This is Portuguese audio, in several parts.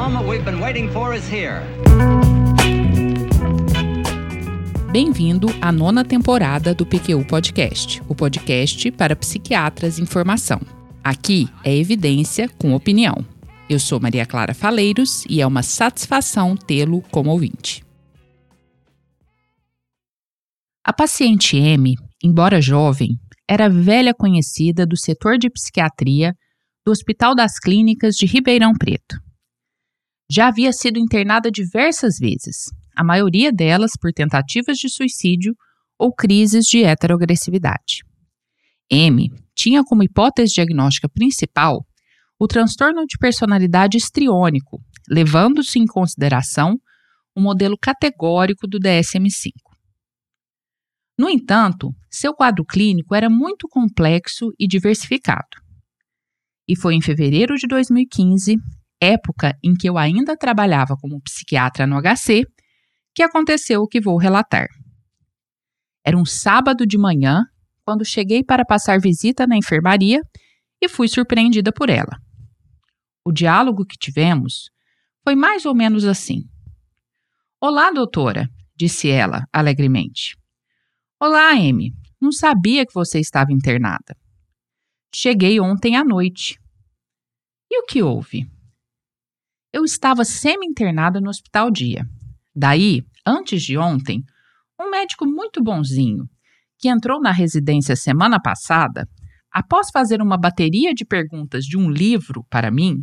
moment we've been waiting for is here. Bem-vindo à nona temporada do PQU Podcast, o podcast para psiquiatras em formação. Aqui é evidência com opinião. Eu sou Maria Clara Faleiros e é uma satisfação tê-lo como ouvinte. A paciente M, embora jovem, era velha conhecida do setor de psiquiatria do Hospital das Clínicas de Ribeirão Preto. Já havia sido internada diversas vezes, a maioria delas por tentativas de suicídio ou crises de heteroagressividade. M tinha como hipótese diagnóstica principal o transtorno de personalidade estriônico, levando-se em consideração o modelo categórico do DSM-5. No entanto, seu quadro clínico era muito complexo e diversificado. E foi em fevereiro de 2015, época em que eu ainda trabalhava como psiquiatra no HC, que aconteceu o que vou relatar. Era um sábado de manhã, quando cheguei para passar visita na enfermaria e fui surpreendida por ela. O diálogo que tivemos foi mais ou menos assim: Olá, doutora, disse ela alegremente. Olá, Amy. Não sabia que você estava internada. Cheguei ontem à noite. E o que houve? Eu estava semi-internada no hospital dia. Daí, antes de ontem, um médico muito bonzinho, que entrou na residência semana passada, após fazer uma bateria de perguntas de um livro para mim,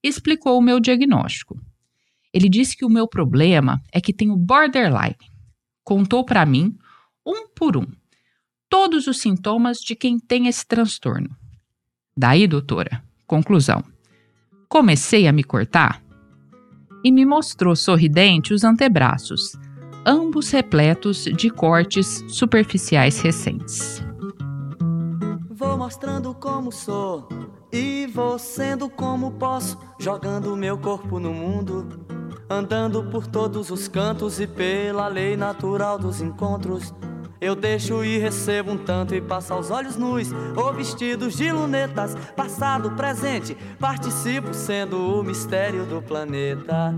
explicou o meu diagnóstico. Ele disse que o meu problema é que tenho borderline. Contou para mim um por um, todos os sintomas de quem tem esse transtorno. Daí, doutora, conclusão. Comecei a me cortar e me mostrou sorridente os antebraços, ambos repletos de cortes superficiais recentes. Vou mostrando como sou e vou sendo como posso, jogando meu corpo no mundo, andando por todos os cantos e pela lei natural dos encontros. Eu deixo e recebo um tanto e passo aos olhos nus ou vestidos de lunetas. Passado, presente, participo sendo o mistério do planeta.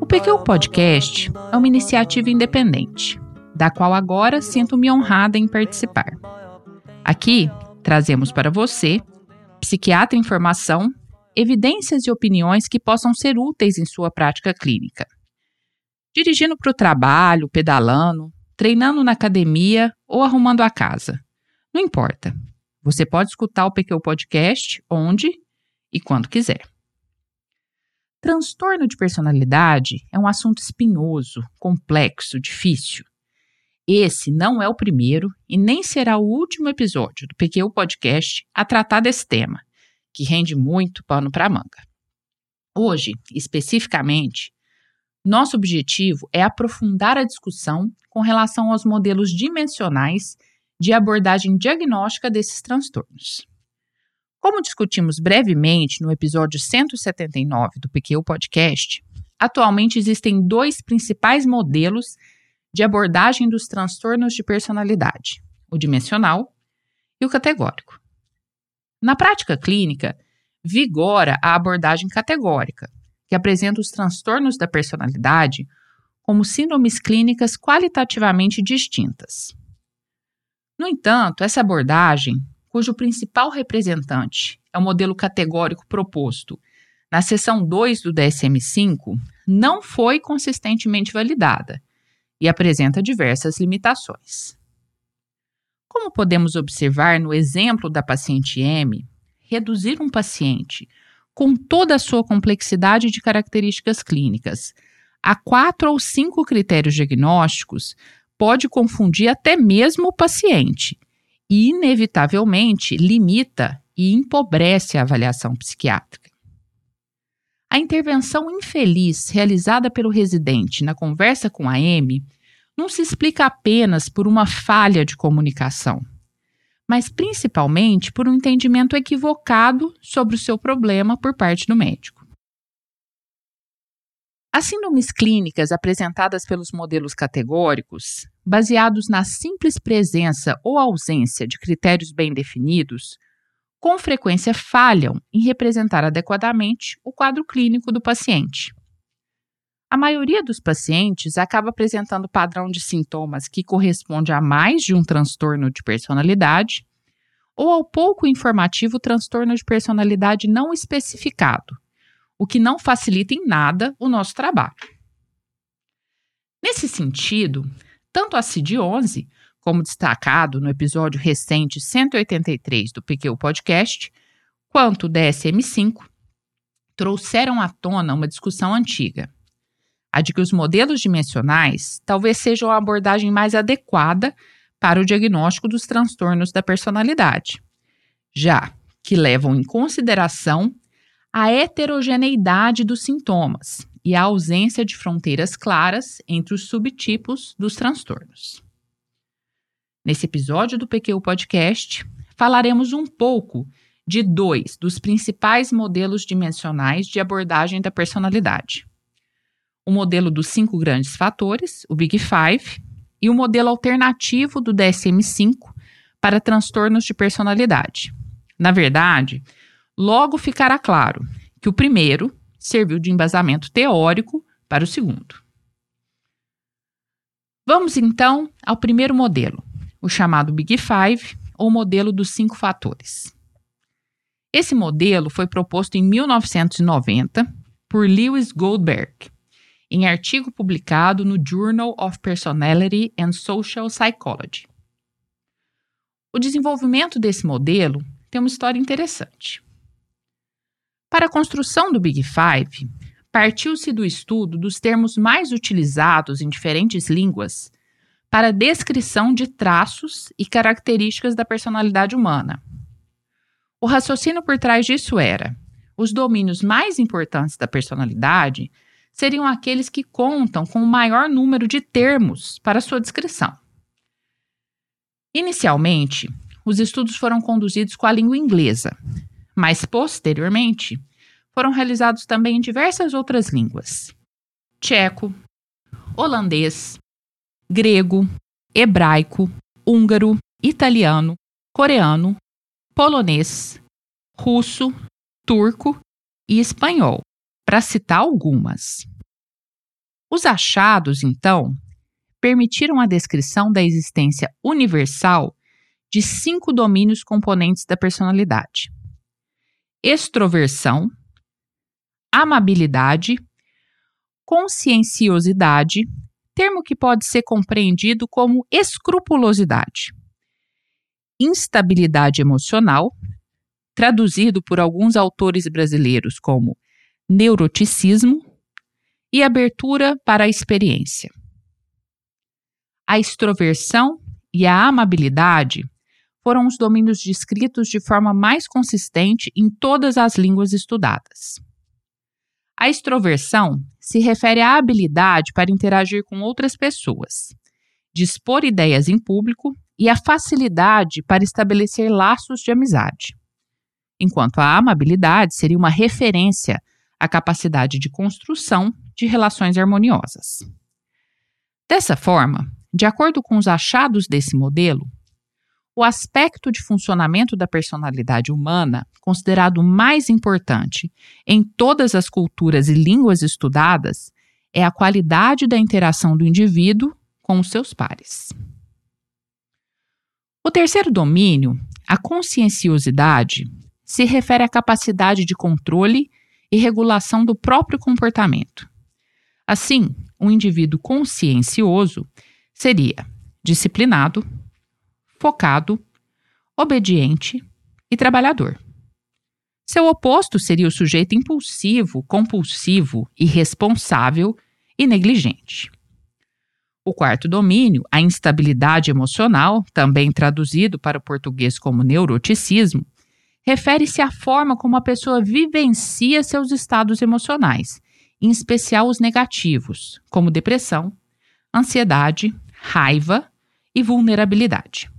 O PQ Podcast é uma iniciativa independente, da qual agora sinto-me honrada em participar. Aqui trazemos para você, psiquiatra em formação, evidências e opiniões que possam ser úteis em sua prática clínica. Dirigindo para o trabalho, pedalando, treinando na academia ou arrumando a casa. Não importa. Você pode escutar o PQ Podcast onde e quando quiser. Transtorno de personalidade é um assunto espinhoso, complexo, difícil. Esse não é o primeiro e nem será o último episódio do PQ Podcast a tratar desse tema, que rende muito pano para manga. Hoje, especificamente, nosso objetivo é aprofundar a discussão com relação aos modelos dimensionais de abordagem diagnóstica desses transtornos. Como discutimos brevemente no episódio 179 do PQ Podcast, atualmente existem dois principais modelos de abordagem dos transtornos de personalidade: o dimensional e o categórico. Na prática clínica, vigora a abordagem categórica, que apresenta os transtornos da personalidade como síndromes clínicas qualitativamente distintas. No entanto, essa abordagem, cujo principal representante é o modelo categórico proposto na seção 2 do DSM-5, não foi consistentemente validada e apresenta diversas limitações. Como podemos observar no exemplo da paciente M, reduzir um paciente com toda a sua complexidade de características clínicas. Há quatro ou cinco critérios diagnósticos pode confundir até mesmo o paciente e, inevitavelmente, limita e empobrece a avaliação psiquiátrica. A intervenção infeliz realizada pelo residente na conversa com a M não se explica apenas por uma falha de comunicação mas principalmente por um entendimento equivocado sobre o seu problema por parte do médico. As síndromes clínicas apresentadas pelos modelos categóricos, baseados na simples presença ou ausência de critérios bem definidos, com frequência falham em representar adequadamente o quadro clínico do paciente. A maioria dos pacientes acaba apresentando padrão de sintomas que corresponde a mais de um transtorno de personalidade ou ao pouco informativo transtorno de personalidade não especificado, o que não facilita em nada o nosso trabalho. Nesse sentido, tanto a CID-11, como destacado no episódio recente 183 do PQ Podcast, quanto o DSM-5, trouxeram à tona uma discussão antiga, a de que os modelos dimensionais talvez sejam a abordagem mais adequada para o diagnóstico dos transtornos da personalidade, já que levam em consideração a heterogeneidade dos sintomas e a ausência de fronteiras claras entre os subtipos dos transtornos. Nesse episódio do PQ Podcast, falaremos um pouco de dois dos principais modelos dimensionais de abordagem da personalidade. O modelo dos cinco grandes fatores, o Big Five, e o modelo alternativo do DSM-5 para transtornos de personalidade. Na verdade, logo ficará claro que o primeiro serviu de embasamento teórico para o segundo. Vamos então ao primeiro modelo, o chamado Big Five, ou modelo dos cinco fatores. Esse modelo foi proposto em 1990 por Lewis Goldberg em artigo publicado no Journal of Personality and Social Psychology. O desenvolvimento desse modelo tem uma história interessante. Para a construção do Big Five, partiu-se do estudo dos termos mais utilizados em diferentes línguas para descrição de traços e características da personalidade humana. O raciocínio por trás disso era: os domínios mais importantes da personalidade seriam aqueles que contam com o maior número de termos para sua descrição. Inicialmente, os estudos foram conduzidos com a língua inglesa, mas posteriormente foram realizados também em diversas outras línguas: tcheco, holandês, grego, hebraico, húngaro, italiano, coreano, polonês, russo, turco e espanhol, para citar algumas. Os achados, então, permitiram a descrição da existência universal de cinco domínios componentes da personalidade: extroversão, amabilidade, conscienciosidade, termo que pode ser compreendido como escrupulosidade, instabilidade emocional, traduzido por alguns autores brasileiros como neuroticismo e abertura para a experiência. A extroversão e a amabilidade foram os domínios descritos de forma mais consistente em todas as línguas estudadas. A extroversão se refere à habilidade para interagir com outras pessoas, dispor ideias em público e a facilidade para estabelecer laços de amizade. Enquanto a amabilidade seria uma referência a capacidade de construção de relações harmoniosas. Dessa forma, de acordo com os achados desse modelo, o aspecto de funcionamento da personalidade humana, considerado mais importante em todas as culturas e línguas estudadas, é a qualidade da interação do indivíduo com os seus pares. O terceiro domínio, a conscienciosidade, se refere à capacidade de controle e regulação do próprio comportamento. Assim, um indivíduo consciencioso seria disciplinado, focado, obediente e trabalhador. Seu oposto seria o sujeito impulsivo, compulsivo, irresponsável e negligente. O quarto domínio, a instabilidade emocional, também traduzido para o português como neuroticismo, refere-se à forma como a pessoa vivencia seus estados emocionais, em especial os negativos, como depressão, ansiedade, raiva e vulnerabilidade.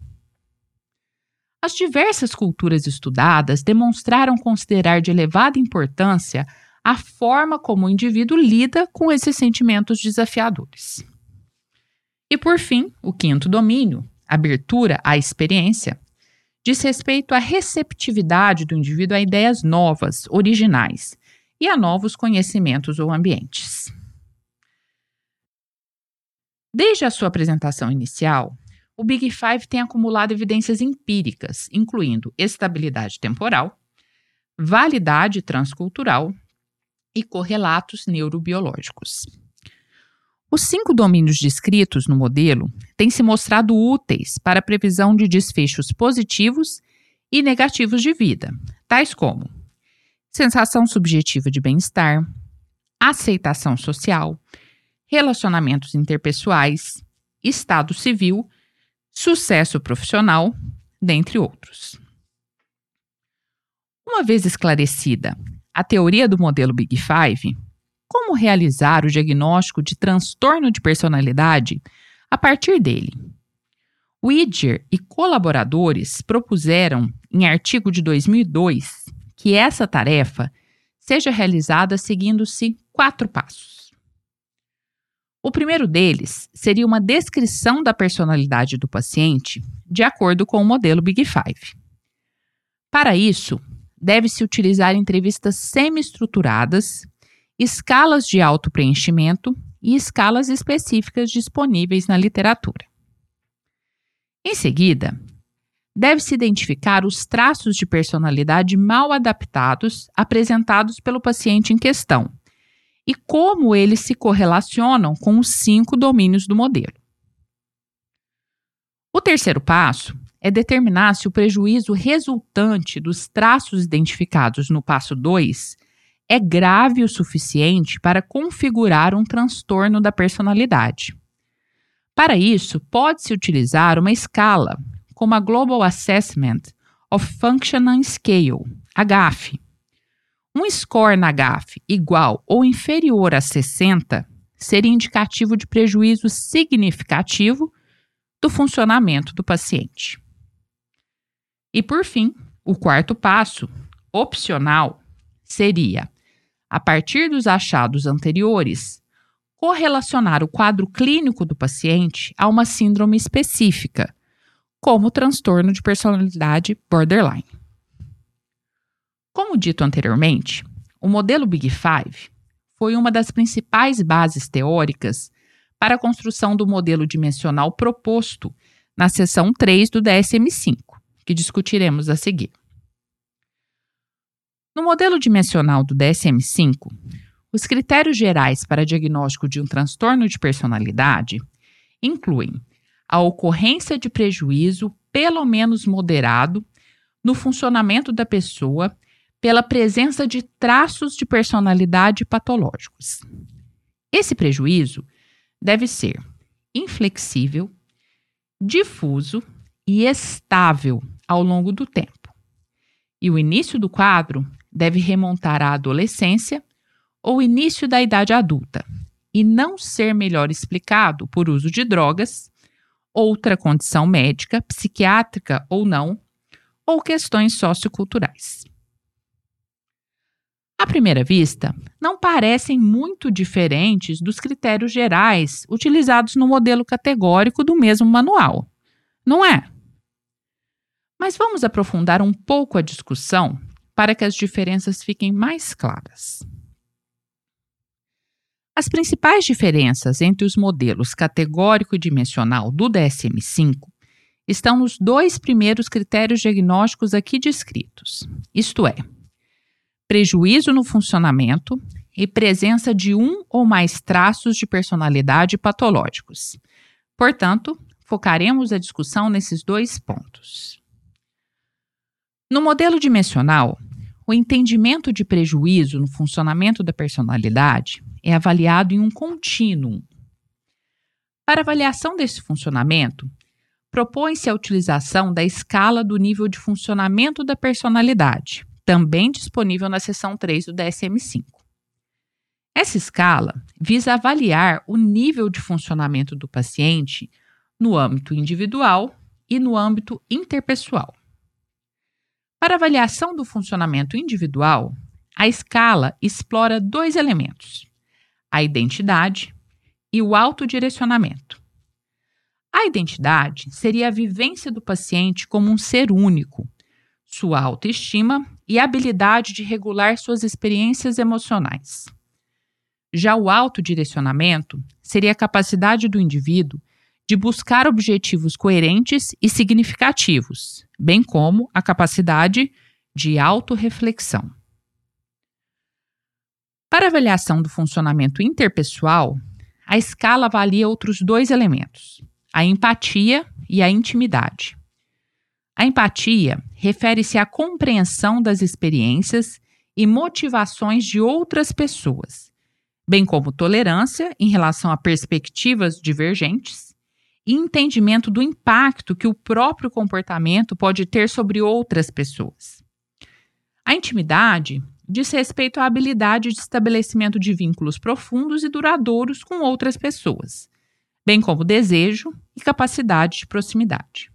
As diversas culturas estudadas demonstraram considerar de elevada importância a forma como o indivíduo lida com esses sentimentos desafiadores. E por fim, o quinto domínio, abertura à experiência, diz respeito à receptividade do indivíduo a ideias novas, originais e a novos conhecimentos ou ambientes. Desde a sua apresentação inicial, o Big Five tem acumulado evidências empíricas, incluindo estabilidade temporal, validade transcultural e correlatos neurobiológicos. Os cinco domínios descritos no modelo têm se mostrado úteis para a previsão de desfechos positivos e negativos de vida, tais como sensação subjetiva de bem-estar, aceitação social, relacionamentos interpessoais, estado civil, sucesso profissional, dentre outros. Uma vez esclarecida a teoria do modelo Big Five, como realizar o diagnóstico de transtorno de personalidade a partir dele? Widger e colaboradores propuseram, em artigo de 2002, que essa tarefa seja realizada seguindo-se quatro passos. O primeiro deles seria uma descrição da personalidade do paciente de acordo com o modelo Big Five. Para isso, deve-se utilizar entrevistas semi-estruturadas, escalas de autopreenchimento e escalas específicas disponíveis na literatura. Em seguida, deve-se identificar os traços de personalidade mal adaptados apresentados pelo paciente em questão e como eles se correlacionam com os cinco domínios do modelo. O terceiro passo é determinar se o prejuízo resultante dos traços identificados no passo 2 é grave o suficiente para configurar um transtorno da personalidade. Para isso, pode-se utilizar uma escala, como a Global Assessment of Functional Scale, GAF. Um score na GAF igual ou inferior a 60 seria indicativo de prejuízo significativo do funcionamento do paciente. E por fim, o quarto passo, opcional, seria, a partir dos achados anteriores, correlacionar o quadro clínico do paciente a uma síndrome específica, como transtorno de personalidade borderline. Como dito anteriormente, o modelo Big Five foi uma das principais bases teóricas para a construção do modelo dimensional proposto na seção 3 do DSM-5 que discutiremos a seguir. No modelo dimensional do DSM-5, os critérios gerais para diagnóstico de um transtorno de personalidade incluem a ocorrência de prejuízo, pelo menos moderado, no funcionamento da pessoa pela presença de traços de personalidade patológicos. Esse prejuízo deve ser inflexível, difuso e estável ao longo do tempo. E o início do quadro deve remontar à adolescência ou início da idade adulta e não ser melhor explicado por uso de drogas, outra condição médica, psiquiátrica ou não, ou questões socioculturais. À primeira vista, não parecem muito diferentes dos critérios gerais utilizados no modelo categórico do mesmo manual, não é? Mas vamos aprofundar um pouco a discussão para que as diferenças fiquem mais claras. As principais diferenças entre os modelos categórico e dimensional do DSM-5 estão nos dois primeiros critérios diagnósticos aqui descritos, isto é, prejuízo no funcionamento e presença de um ou mais traços de personalidade patológicos. Portanto, focaremos a discussão nesses dois pontos. No modelo dimensional, o entendimento de prejuízo no funcionamento da personalidade é avaliado em um contínuo. Para avaliação desse funcionamento, propõe-se a utilização da escala do nível de funcionamento da personalidade, também disponível na seção 3 do DSM-5. Essa escala visa avaliar o nível de funcionamento do paciente no âmbito individual e no âmbito interpessoal. Para avaliação do funcionamento individual, a escala explora dois elementos: a identidade e o autodirecionamento. A identidade seria a vivência do paciente como um ser único, sua autoestima e habilidade de regular suas experiências emocionais. Já o autodirecionamento seria a capacidade do indivíduo de buscar objetivos coerentes e significativos, bem como a capacidade de autorreflexão. Para avaliação do funcionamento interpessoal, a escala avalia outros dois elementos: a empatia e a intimidade. A empatia refere-se à compreensão das experiências e motivações de outras pessoas, bem como tolerância em relação a perspectivas divergentes e entendimento do impacto que o próprio comportamento pode ter sobre outras pessoas. A intimidade diz respeito à habilidade de estabelecimento de vínculos profundos e duradouros com outras pessoas, bem como desejo e capacidade de proximidade.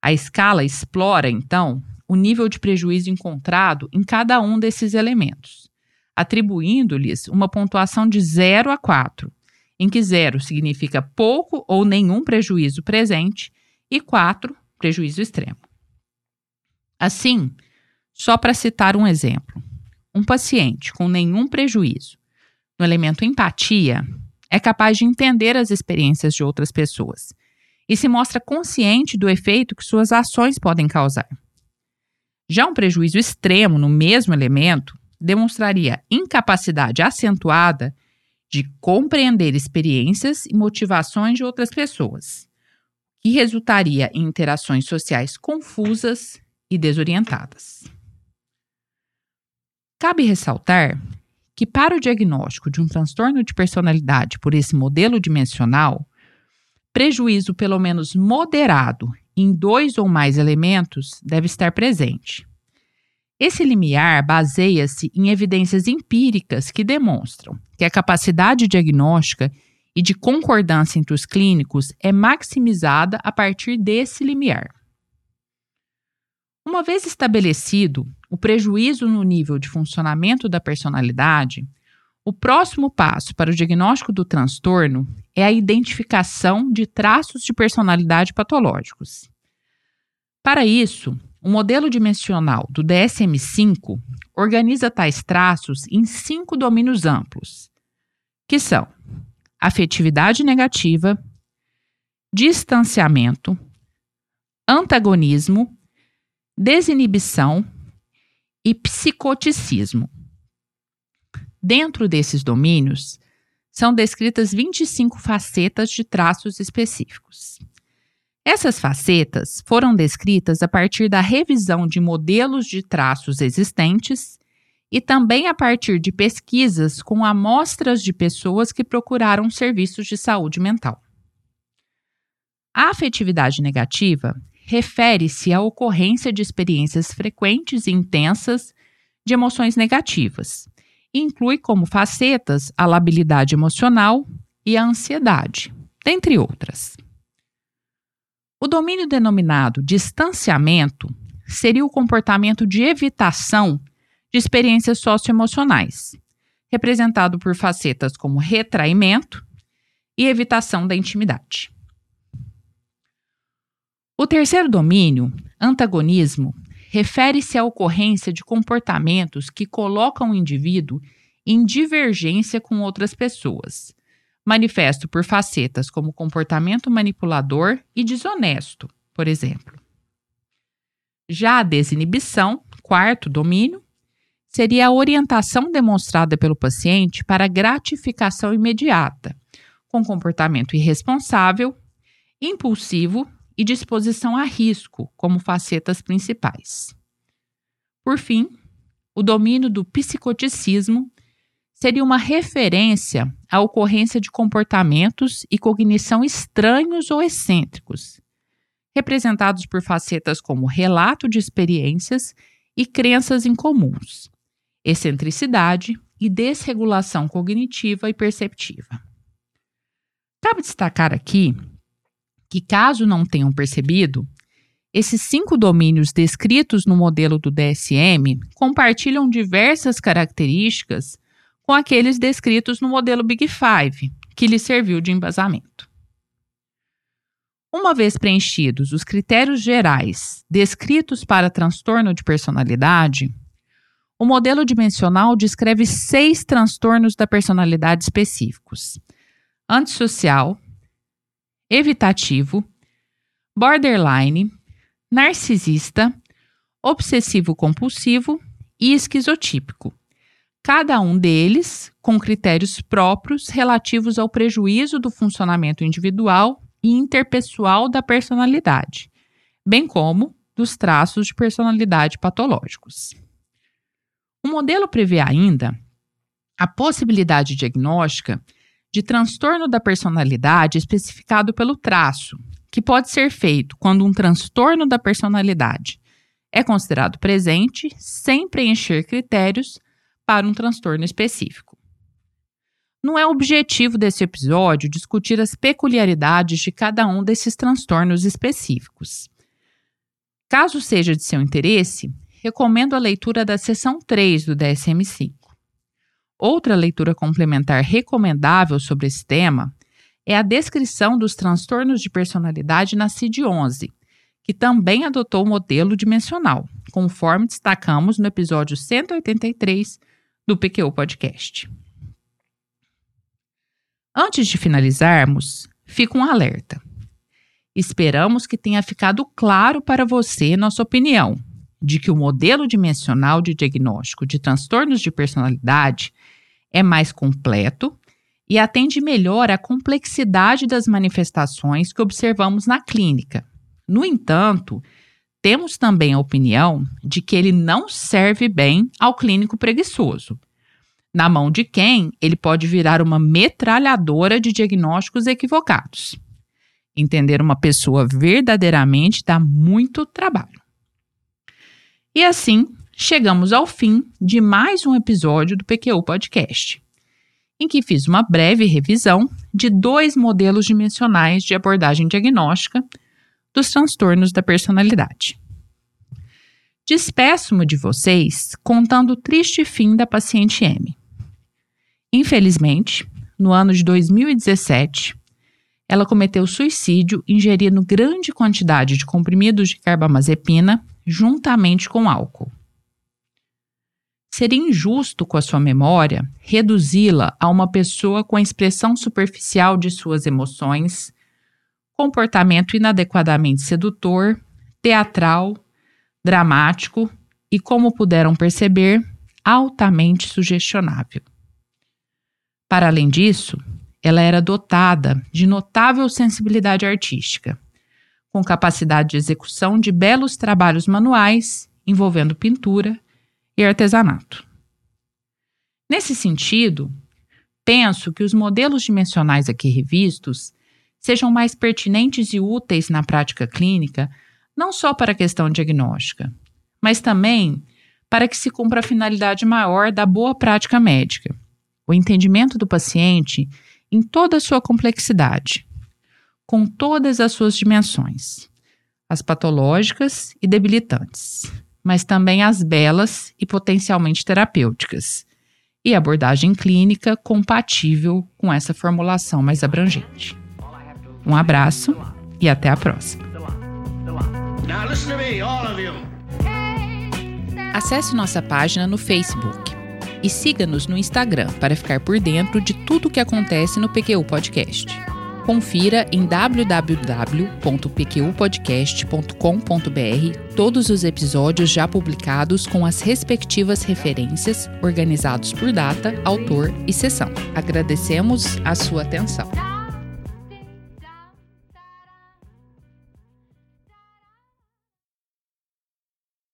A escala explora, então, o nível de prejuízo encontrado em cada um desses elementos, atribuindo-lhes uma pontuação de 0 a 4, em que 0 significa pouco ou nenhum prejuízo presente e 4, prejuízo extremo. Assim, só para citar um exemplo, um paciente com nenhum prejuízo no elemento empatia é capaz de entender as experiências de outras pessoas e se mostra consciente do efeito que suas ações podem causar. Já um prejuízo extremo no mesmo elemento demonstraria incapacidade acentuada de compreender experiências e motivações de outras pessoas, que resultaria em interações sociais confusas e desorientadas. Cabe ressaltar que, para o diagnóstico de um transtorno de personalidade por esse modelo dimensional, prejuízo pelo menos moderado em dois ou mais elementos deve estar presente. Esse limiar baseia-se em evidências empíricas que demonstram que a capacidade diagnóstica e de concordância entre os clínicos é maximizada a partir desse limiar. Uma vez estabelecido o prejuízo no nível de funcionamento da personalidade, o próximo passo para o diagnóstico do transtorno é a identificação de traços de personalidade patológicos. Para isso, o modelo dimensional do DSM-5 organiza tais traços em cinco domínios amplos, que são afetividade negativa, distanciamento, antagonismo, desinibição e psicoticismo. Dentro desses domínios, são descritas 25 facetas de traços específicos. Essas facetas foram descritas a partir da revisão de modelos de traços existentes e também a partir de pesquisas com amostras de pessoas que procuraram serviços de saúde mental. A afetividade negativa refere-se à ocorrência de experiências frequentes e intensas de emoções negativas. Inclui como facetas a labilidade emocional e a ansiedade, dentre outras. O domínio denominado distanciamento seria o comportamento de evitação de experiências socioemocionais, representado por facetas como retraimento e evitação da intimidade. O terceiro domínio, antagonismo, refere-se à ocorrência de comportamentos que colocam o indivíduo em divergência com outras pessoas, manifesto por facetas como comportamento manipulador e desonesto, por exemplo. Já a desinibição, quarto domínio, seria a orientação demonstrada pelo paciente para gratificação imediata, com comportamento irresponsável, impulsivo e disposição a risco como facetas principais. Por fim, o domínio do psicoticismo seria uma referência à ocorrência de comportamentos e cognição estranhos ou excêntricos, representados por facetas como relato de experiências e crenças incomuns, excentricidade e desregulação cognitiva e perceptiva. Cabe destacar aqui que, caso não tenham percebido, esses cinco domínios descritos no modelo do DSM compartilham diversas características com aqueles descritos no modelo Big Five, que lhe serviu de embasamento. Uma vez preenchidos os critérios gerais descritos para transtorno de personalidade, o modelo dimensional descreve seis transtornos da personalidade específicos: antissocial, evitativo, borderline, narcisista, obsessivo-compulsivo e esquizotípico. Cada um deles com critérios próprios relativos ao prejuízo do funcionamento individual e interpessoal da personalidade, bem como dos traços de personalidade patológicos. O modelo prevê ainda a possibilidade diagnóstica de transtorno da personalidade especificado pelo traço, que pode ser feito quando um transtorno da personalidade é considerado presente sem preencher critérios para um transtorno específico. Não é objetivo desse episódio discutir as peculiaridades de cada um desses transtornos específicos. Caso seja de seu interesse, recomendo a leitura da seção 3 do DSM-5. Outra leitura complementar recomendável sobre esse tema é a descrição dos transtornos de personalidade na CID-11, que também adotou o modelo dimensional, conforme destacamos no episódio 183 do PQU Podcast. Antes de finalizarmos, fica um alerta. Esperamos que tenha ficado claro para você nossa opinião de que o modelo dimensional de diagnóstico de transtornos de personalidade é mais completo e atende melhor à complexidade das manifestações que observamos na clínica. No entanto, temos também a opinião de que ele não serve bem ao clínico preguiçoso. Na mão de quem ele pode virar uma metralhadora de diagnósticos equivocados. Entender uma pessoa verdadeiramente dá muito trabalho. E assim, chegamos ao fim de mais um episódio do PQU Podcast, em que fiz uma breve revisão de dois modelos dimensionais de abordagem diagnóstica dos transtornos da personalidade. Despeço-me de vocês contando o triste fim da paciente M. Infelizmente, no ano de 2017, ela cometeu suicídio ingerindo grande quantidade de comprimidos de carbamazepina juntamente com álcool. Seria injusto com a sua memória reduzi-la a uma pessoa com a expressão superficial de suas emoções comportamento inadequadamente sedutor, teatral, dramático e, como puderam perceber, altamente sugestionável. Para além disso, ela era dotada de notável sensibilidade artística, com capacidade de execução de belos trabalhos manuais envolvendo pintura e artesanato. Nesse sentido, penso que os modelos dimensionais aqui revistos sejam mais pertinentes e úteis na prática clínica, não só para a questão diagnóstica, mas também para que se cumpra a finalidade maior da boa prática médica, o entendimento do paciente em toda a sua complexidade, com todas as suas dimensões, as patológicas e debilitantes, mas também as belas e potencialmente terapêuticas, e abordagem clínica compatível com essa formulação mais abrangente. Um abraço e até a próxima. Acesse nossa página no Facebook e siga-nos no Instagram para ficar por dentro de tudo o que acontece no PQU Podcast. Confira em www.pqpodcast.com.br todos os episódios já publicados com as respectivas referências, organizados por data, autor e sessão. Agradecemos a sua atenção.